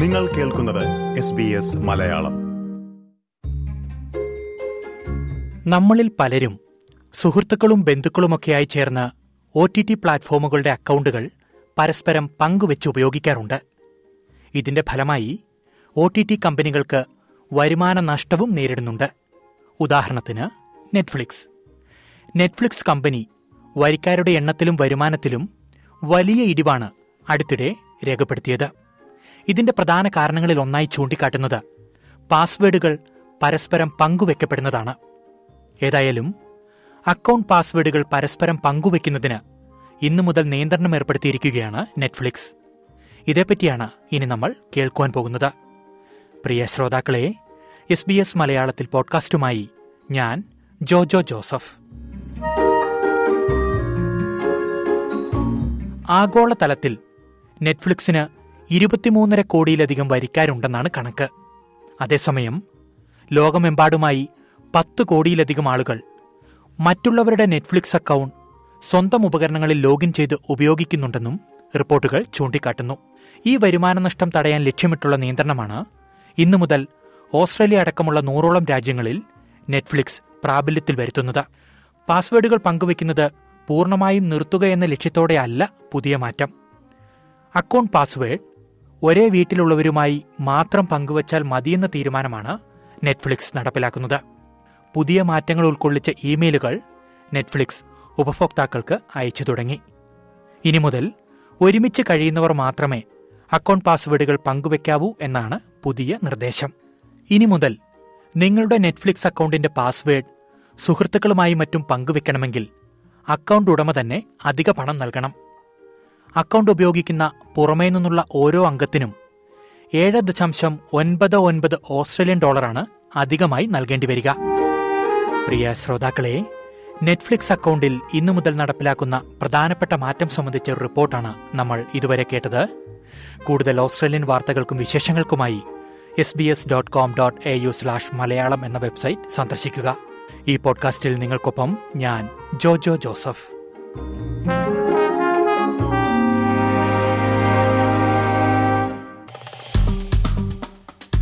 നിങ്ങൾ കേൾക്കുന്നത് S B S Malayalam. നമ്മളിൽ പലരും സുഹൃത്തുക്കളും ബന്ധുക്കളുമൊക്കെയായി ചേർന്ന് ഒ ടി ടി പ്ലാറ്റ്ഫോമുകളുടെ അക്കൗണ്ടുകൾ പരസ്പരം പങ്കുവെച്ച് ഉപയോഗിക്കാറുണ്ട്. ഇതിന്റെ ഫലമായി ഒ ടി ടി കമ്പനികൾക്ക് വരുമാന നഷ്ടവും നേരിടുന്നുണ്ട്. ഉദാഹരണത്തിന് നെറ്റ്ഫ്ലിക്സ്. നെറ്റ്ഫ്ലിക്സ് കമ്പനി വരിക്കാരുടെ എണ്ണത്തിലും വരുമാനത്തിലും വലിയ ഇടിവാണ് അടുത്തിടെ രേഖപ്പെടുത്തിയത്. ഇതിന്റെ പ്രധാന കാരണങ്ങളിൽ ഒന്നായി ചൂണ്ടിക്കാട്ടുന്നത് പാസ്വേഡുകൾ പരസ്പരം പങ്കുവെക്കപ്പെടുന്നതാണ്. ഏതായാലും അക്കൗണ്ട് പാസ്വേഡുകൾ പരസ്പരം പങ്കുവെക്കുന്നതിന് ഇന്നു മുതൽ നിയന്ത്രണം ഏർപ്പെടുത്തിയിരിക്കുകയാണ് നെറ്റ്ഫ്ലിക്സ്. ഇതേപ്പറ്റിയാണ് ഇനി നമ്മൾ കേൾക്കുവാൻ പോകുന്നത്. പ്രിയ ശ്രോതാക്കളെ എസ് ബി എസ് മലയാളത്തിൽ പോഡ്കാസ്റ്റുമായി ഞാൻ ജോജോ ജോസഫ്. ആഗോളതലത്തിൽ നെറ്റ്ഫ്ലിക്സിന് ഇരുപത്തിമൂന്നര കോടിയിലധികം വരിക്കാരുണ്ടെന്നാണ് കണക്ക്. അതേസമയം ലോകമെമ്പാടുമായി പത്ത് കോടിയിലധികം ആളുകൾ മറ്റുള്ളവരുടെ നെറ്റ്ഫ്ലിക്സ് അക്കൗണ്ട് സ്വന്തം ഉപകരണങ്ങളിൽ ലോഗിൻ ചെയ്ത് ഉപയോഗിക്കുന്നുണ്ടെന്നും റിപ്പോർട്ടുകൾ ചൂണ്ടിക്കാട്ടുന്നു. ഈ വരുമാന നഷ്ടം തടയാൻ ലക്ഷ്യമിട്ടുള്ള നിയന്ത്രണമാണ് ഇന്നു മുതൽ ഓസ്ട്രേലിയ അടക്കമുള്ള നൂറോളം രാജ്യങ്ങളിൽ നെറ്റ്ഫ്ലിക്സ് പ്രാബല്യത്തിൽ വരുത്തുന്നത്. പാസ്വേഡുകൾ പങ്കുവയ്ക്കുന്നത് പൂർണമായും നിർത്തുക എന്ന ലക്ഷ്യത്തോടെയല്ല പുതിയ മാറ്റം. അക്കൗണ്ട് പാസ്വേഡ് ഒരേ വീട്ടിലുള്ളവരുമായി മാത്രം പങ്കുവച്ചാൽ മതിയെന്ന തീരുമാനമാണ് നെറ്റ്ഫ്ലിക്സ് നടപ്പിലാക്കുന്നത്. പുതിയ മാറ്റങ്ങൾ ഉൾക്കൊള്ളിച്ച ഇമെയിലുകൾ നെറ്റ്ഫ്ലിക്സ് ഉപഭോക്താക്കൾക്ക് അയച്ചു തുടങ്ങി. ഇനി മുതൽ ഒരുമിച്ച് കഴിയുന്നവർ മാത്രമേ അക്കൗണ്ട് പാസ്വേഡുകൾ പങ്കുവെക്കാവൂ എന്നാണ് പുതിയ നിർദ്ദേശം. ഇനി മുതൽ നിങ്ങളുടെ നെറ്റ്ഫ്ലിക്സ് അക്കൗണ്ടിന്റെ പാസ്വേഡ് സുഹൃത്തുക്കളുമായി മറ്റും പങ്കുവെക്കണമെങ്കിൽ അക്കൗണ്ട് ഉടമ തന്നെ അധിക പണം നൽകണം. അക്കൗണ്ട് ഉപയോഗിക്കുന്ന പുറമേ നിന്നുള്ള ഓരോ അംഗത്തിനും ഏഴ് ദശാംശം ഒൻപത് ഒൻപത് ഓസ്ട്രേലിയൻ ഡോളറാണ് അധികമായി നൽകേണ്ടി വരിക. പ്രിയ ശ്രോതാക്കളെ നെറ്റ്ഫ്ലിക്സ് അക്കൗണ്ടിൽ ഇന്നു മുതൽ നടപ്പിലാക്കുന്ന പ്രധാനപ്പെട്ട മാറ്റം സംബന്ധിച്ച ഒരു റിപ്പോർട്ടാണ് നമ്മൾ ഇതുവരെ കേട്ടത്. കൂടുതൽ ഓസ്ട്രേലിയൻ വാർത്തകൾക്കും വിശേഷങ്ങൾക്കുമായി S B S dot com dot A U slash Malayalam എന്ന വെബ്സൈറ്റ് സന്ദർശിക്കുക. ഈ പോഡ്കാസ്റ്റിൽ നിങ്ങൾക്കൊപ്പം ഞാൻ Jojo Joseph.